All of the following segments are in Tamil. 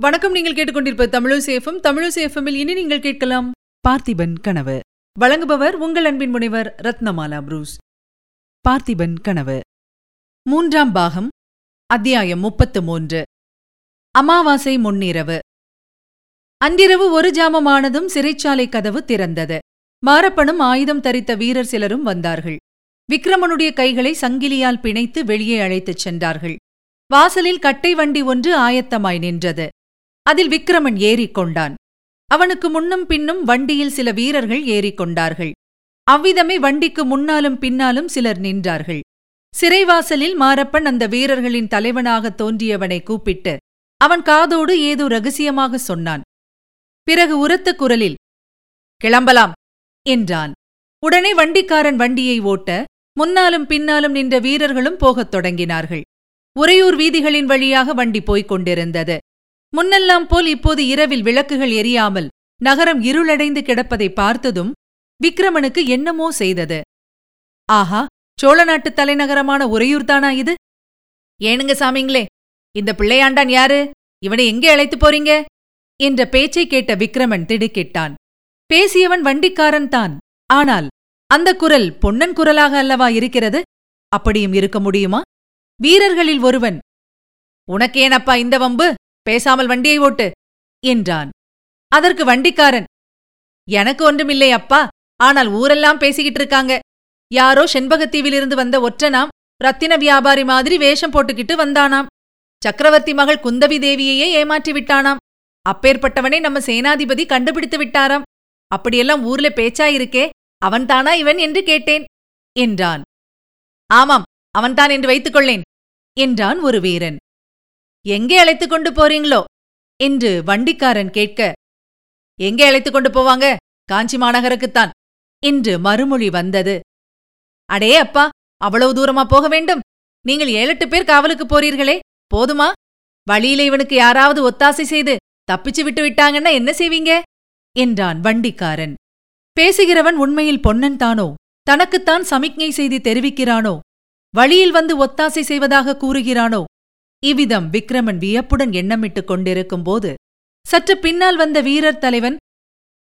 வணக்கம். நீங்கள் கேட்டுக்கொண்டிருப்ப தமிழசேஃபம் தமிழசேஃபமில் இனி நீங்கள் கேட்கலாம் பார்த்திபன் கனவு. வழங்குபவர் உங்கள் அன்பின் முனைவர் ரத்னமாலா புரூஸ். பார்த்திபன் கனவு. மூன்றாம் பாகம் அத்தியாயம் முப்பத்து மூன்று. அமாவாசை முன்னிரவு. அன்றிரவு ஒரு ஜாமமானதும் சிறைச்சாலை கதவு திறந்தது. மாரப்பனும் ஆயுதம் தரித்த வீரர் சிலரும் வந்தார்கள். விக்ரமனுடைய கைகளை சங்கிலியால் பிணைத்து வெளியே அழைத்துச் சென்றார்கள். வாசலில் கட்டை வண்டி ஒன்று ஆயத்தமாய் நின்றது. அதில் விக்ரமன் ஏறிக்கொண்டான். அவனுக்கு முன்னும் பின்னும் வண்டியில் சில வீரர்கள் ஏறிக்கொண்டார்கள். அவ்விதமே வண்டிக்கு முன்னாலும் பின்னாலும் சிலர் நின்றார்கள். சிறைவாசலில் மாரப்பன் அந்த வீரர்களின் தலைவனாக தோன்றியவனை கூப்பிட்டு அவன் காதோடு ஏதோ ரகசியமாக சொன்னான். பிறகு உரத்த குரலில் கிளம்பலாம் என்றான். உடனே வண்டிக்காரன் வண்டியை ஓட்ட முன்னாலும் பின்னாலும் நின்ற வீரர்களும் போகத் தொடங்கினார்கள். உறையூர் வீதிகளின் வழியாக வண்டி போய்க் கொண்டிருந்தது. முன்னெல்லாம் போல் இப்போது இரவில் விளக்குகள் எரியாமல் நகரம் இருளடைந்து கிடப்பதை பார்த்ததும் விக்ரமனுக்கு என்னமோ செய்தது. ஆஹா சோழ நாட்டு தலைநகரமான உறையூர்தானா இது? ஏனுங்க சாமிங்களே இந்த பிள்ளையாண்டான் யாரு? இவனை எங்கே அழைத்து போறீங்க? என்ற பேச்சை கேட்ட விக்ரமன் திடுக்கிட்டான். பேசியவன் வண்டிக்காரன் தான். ஆனால் அந்த குரல் பொன்னன் குரலாக அல்லவா இருக்கிறது? அப்படியும் இருக்க முடியுமா? வீரர்களில் ஒருவன் உனக்கேனப்பா இந்த வம்பு? பேசாமல் வண்டியை ஓட்டு என்றான். அதற்கு வண்டிக்காரன் எனக்கு ஒன்றுமில்லை அப்பா ஆனால் ஊரெல்லாம் பேசிக்கிட்டு இருக்காங்க. யாரோ செண்பகத்தீவிலிருந்து வந்த ஒற்றனாம் ரத்தின வியாபாரி மாதிரி வேஷம் போட்டுக்கிட்டு வந்தானாம். சக்கரவர்த்தி மகள் குந்தவி தேவியையே ஏமாற்றி விட்டானாம். அப்பேற்பட்டவனை நம்ம சேனாதிபதி கண்டுபிடித்து விட்டாராம். அப்படியெல்லாம் ஊர்ல பேச்சாயிருக்கே அவன்தானா இவன் என்று கேட்டேன் என்றான். ஆமாம் அவன்தான் என்று வைத்துக்கொள்ளேன் என்றான் ஒரு வீரன். எங்கே அழைத்துக் கொண்டு போறீங்களோ? என்று வண்டிக்காரன் கேட்க எங்கே அழைத்துக் கொண்டு போவாங்க? காஞ்சி மாநகருக்குத்தான். என்று மறுமொழி வந்தது. அடே அப்பா அவ்வளவு தூரமா போக வேண்டும்? நீங்கள் ஏழெட்டு பேர் காவலுக்கு போறீர்களே போதுமா? வழியில இவனுக்கு யாராவது ஒத்தாசை செய்து தப்பிச்சு விட்டு விட்டாங்கன்னா என்ன செய்வீங்க? என்றான் வண்டிக்காரன். பேசுகிறவன் உண்மையில் பொன்னன் தானோ? தனக்குத்தான் சமிக்ஞை செய்தி தெரிவிக்கிறானோ? வழியில் வந்து ஒத்தாசை செய்வதாக கூறுகிறானோ? இவ்விதம் விக்ரமன் வியப்புடன் எண்ணமிட்டுக் கொண்டிருக்கும் போது சற்று பின்னால் வந்த வீரர் தலைவன்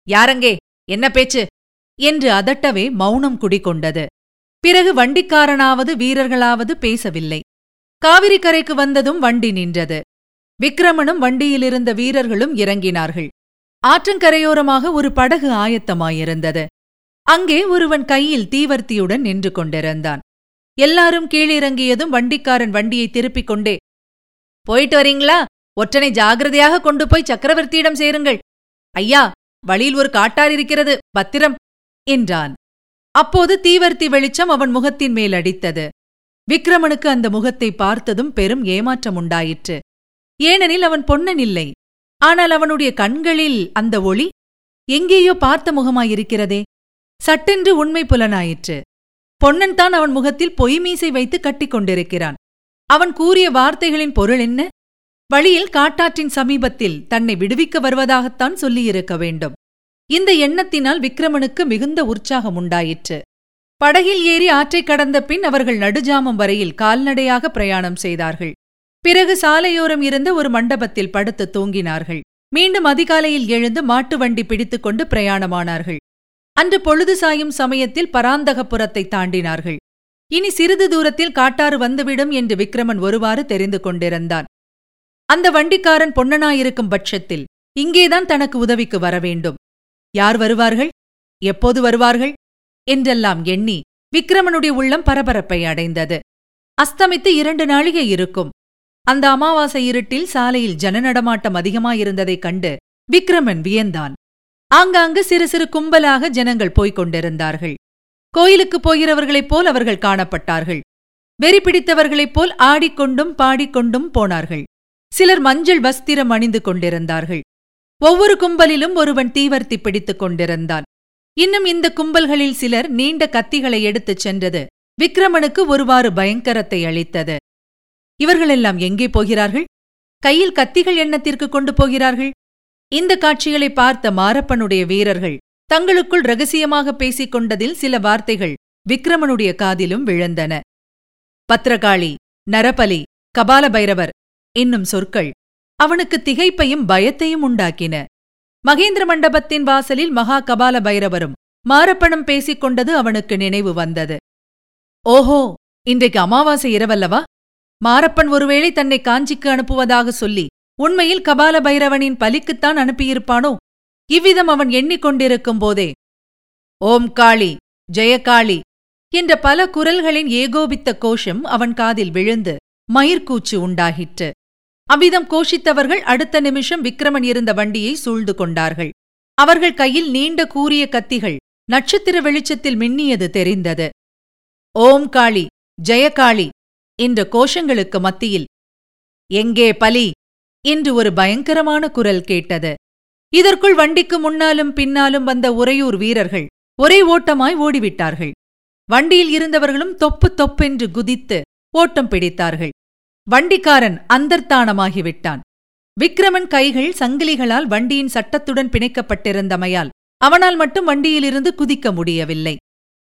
யாரங்கே என்ன பேச்சு? என்று அதட்டவே மௌனம் குடிகொண்டது. பிறகு வண்டிக்காரனாவது வீரர்களாவது பேசவில்லை. காவிரி கரைக்கு வந்ததும் வண்டி நின்றது. விக்ரமனும் வண்டியிலிருந்த வீரர்களும் இறங்கினார்கள். ஆற்றங்கரையோரமாக ஒரு படகு ஆயத்தமாயிருந்தது. அங்கே ஒருவன் கையில் தீவர்த்தியுடன் நின்று கொண்டிருந்தான். எல்லாரும் கீழிறங்கியதும் வண்டிக்காரன் வண்டியை திருப்பிக் கொண்டே போயிட்டு வரீங்களா? ஒற்றனை ஜாகிரதையாக கொண்டு போய் சக்கரவர்த்தியிடம் சேருங்கள். ஐயா வழியில் ஒரு காட்டார் இருக்கிறது. பத்திரம்! என்றான். அப்போது தீவர்த்தி வெளிச்சம் அவன் முகத்தின் மேல் அடித்தது. விக்ரமனுக்கு அந்த முகத்தை பார்த்ததும் பெரும் ஏமாற்றம் உண்டாயிற்று. ஏனெனில் அவன் பொன்னன் இல்லை. ஆனால் அவனுடைய கண்களில் அந்த ஒளி எங்கேயோ பார்த்த முகமாயிருக்கிறதே. சட்டென்று உண்மை புலனாயிற்று. பொன்னன் தான் அவன் முகத்தில் பொய்மீசை வைத்து கட்டிக் கொண்டிருக்கிறான் அவன் கூறிய வார்த்தைகளின் பொருள் என்ன? வழியில் காட்டாற்றின் சமீபத்தில் தன்னை விடுவிக்க வருவதாகத்தான் சொல்லியிருக்க வேண்டும். இந்த எண்ணத்தினால் விக்ரமனுக்கு மிகுந்த உற்சாகம் உண்டாயிற்று. படகில் ஏறி ஆற்றைக் கடந்த பின் அவர்கள் நடுஜாமம் வரையில் கால்நடையாக பிரயாணம் செய்தார்கள். பிறகு சாலையோரம் இருந்த ஒரு மண்டபத்தில் படுத்து தூங்கினார்கள். மீண்டும் அதிகாலையில் எழுந்து மாட்டு வண்டி பிடித்துக்கொண்டு பிரயாணமானார்கள். அன்று பொழுது சாயும் சமயத்தில் பராந்தகபுரத்தை தாண்டினார்கள். இனி சிறிது தூரத்தில் காட்டாறு வந்துவிடும் என்று விக்ரமன் ஒருவாறு தெரிந்து கொண்டிருந்தான். அந்த வண்டிக்காரன் பொன்னனாயிருக்கும் பட்சத்தில் இங்கேதான் தனக்கு உதவிக்கு வரவேண்டும் யார் வருவார்கள்? எப்போது வருவார்கள்? என்றெல்லாம் எண்ணி விக்ரமனுடைய உள்ளம் பரபரப்பை அடைந்தது. அஸ்தமித்து இரண்டு நாழிகை இருக்கும். அந்த அமாவாசை இருட்டில் சாலையில் ஜன நடமாட்டம் அதிகமாயிருந்ததைக் கண்டு விக்ரமன் வியந்தான். ஆங்காங்கு சிறு சிறு கும்பலாக ஜனங்கள் போய்க் கொண்டிருந்தார்கள். கோயிலுக்குப் போகிறவர்களைப் போல் அவர்கள் காணப்பட்டார்கள். வெறி பிடித்தவர்களைப் போல் ஆடிக்கொண்டும் பாடிக்கொண்டும் போனார்கள். சிலர் மஞ்சள் வஸ்திரம் அணிந்து கொண்டிருந்தார்கள். ஒவ்வொரு கும்பலிலும் ஒருவன் தீவர்த்தி பிடித்துக் கொண்டிருந்தான். இன்னும் இந்த கும்பல்களில் சிலர் நீண்ட கத்திகளை எடுத்துச் சென்றது. விக்ரமனுக்கு ஒருவாறு பயங்கரத்தை அளித்தது. இவர்களெல்லாம் எங்கே போகிறார்கள்? கையில் கத்திகள் எண்ணத்திற்கு கொண்டு போகிறார்கள்? இந்த காட்சிகளை பார்த்த மாரப்பனுடைய வீரர்கள் தங்களுக்குள் ரகசியமாக பேசிக் கொண்டதில் சில வார்த்தைகள் விக்ரமனுடைய காதிலும் விழுந்தன. பத்ரகாளி நரபலி கபால பைரவர் என்னும் சொற்கள் அவனுக்கு திகைப்பையும் பயத்தையும் உண்டாக்கின. மகேந்திர மண்டபத்தின் வாசலில் மகா கபால பைரவரும் மாரப்பணம் பேசிக் கொண்டது அவனுக்கு நினைவு வந்தது. ஓஹோ இன்றைக்கு அமாவாசை இரவல்லவா? மாரப்பன் ஒருவேளை தன்னை காஞ்சிக்கு அனுப்புவதாக சொல்லி உண்மையில் கபால பைரவனின் பலிக்குத்தான் அனுப்பியிருப்பானோ? இவ்விதம் அவன் எண்ணிக்கொண்டிருக்கும் போதே ஓம் காளி ஜெயகாளி என்ற பல குரல்களின் ஏகோபித்த கோஷம் அவன் காதில் விழுந்து மயிர்கூச்சு உண்டாகிற்று. அவ்விதம் கோஷித்தவர்கள் அடுத்த நிமிஷம் விக்ரமன் இருந்த வண்டியை சூழ்ந்து கொண்டார்கள். அவர்கள் கையில் நீண்ட கூறிய கத்திகள் நட்சத்திர வெளிச்சத்தில் மின்னியது தெரிந்தது. ஓம் காளி ஜெயகாளி என்ற கோஷங்களுக்கு மத்தியில் எங்கே பலி? என்று ஒரு பயங்கரமான குரல் கேட்டது. இதற்குள் வண்டிக்கு முன்னாலும் பின்னாலும் வந்த உறையூர் வீரர்கள் ஒரே ஓட்டமாய் ஓடிவிட்டார்கள். வண்டியில் இருந்தவர்களும் தொப்பு தொப்பென்று குதித்து ஓட்டம் பிடித்தார்கள். வண்டிக்காரன் அந்தர்த்தானமாகிவிட்டான். விக்ரமன் கைகள் சங்கிலிகளால் வண்டியின் சட்டத்துடன் பிணைக்கப்பட்டிருந்தமையால் அவனால் மட்டும் வண்டியிலிருந்து குதிக்க முடியவில்லை.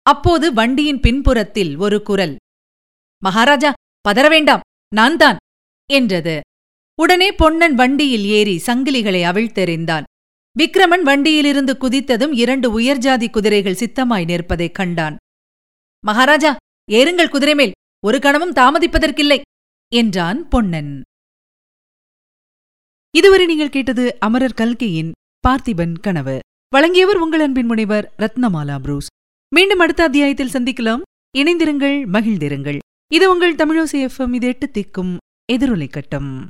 அப்போது வண்டியின் பின்புறத்தில் ஒரு குரல் மகாராஜா பதற வேண்டாம் நான்தான் என்றது. உடனே பொன்னன் வண்டியில் ஏறி சங்கிலிகளை அவிழ்த்தெறிந்தான். விக்ரமன் வண்டியிலிருந்து குதித்ததும் இரண்டு உயர்ஜாதி குதிரைகள் சித்தமாய் நிற்பதைக் கண்டான். மகாராஜா ஏறுங்கள் குதிரைமேல் ஒரு கணமும் தாமதிப்பதற்கில்லை என்றான் பொன்னன். இதுவரை நீங்கள் கேட்டது அமரர் கல்கையின் பார்த்திபன் கனவு. வழங்கியவர் உங்கள் அன்பின் முனைவர் ரத்னமாலா புரூஸ். மீண்டும் அடுத்த அத்தியாயத்தில் சந்திக்கலாம். இணைந்திருங்கள் மகிழ்ந்திருங்கள். இது உங்கள் தமிழோசி எஃப்எம் இது எட்டு திக்கும் எதிரொலை கட்டம்.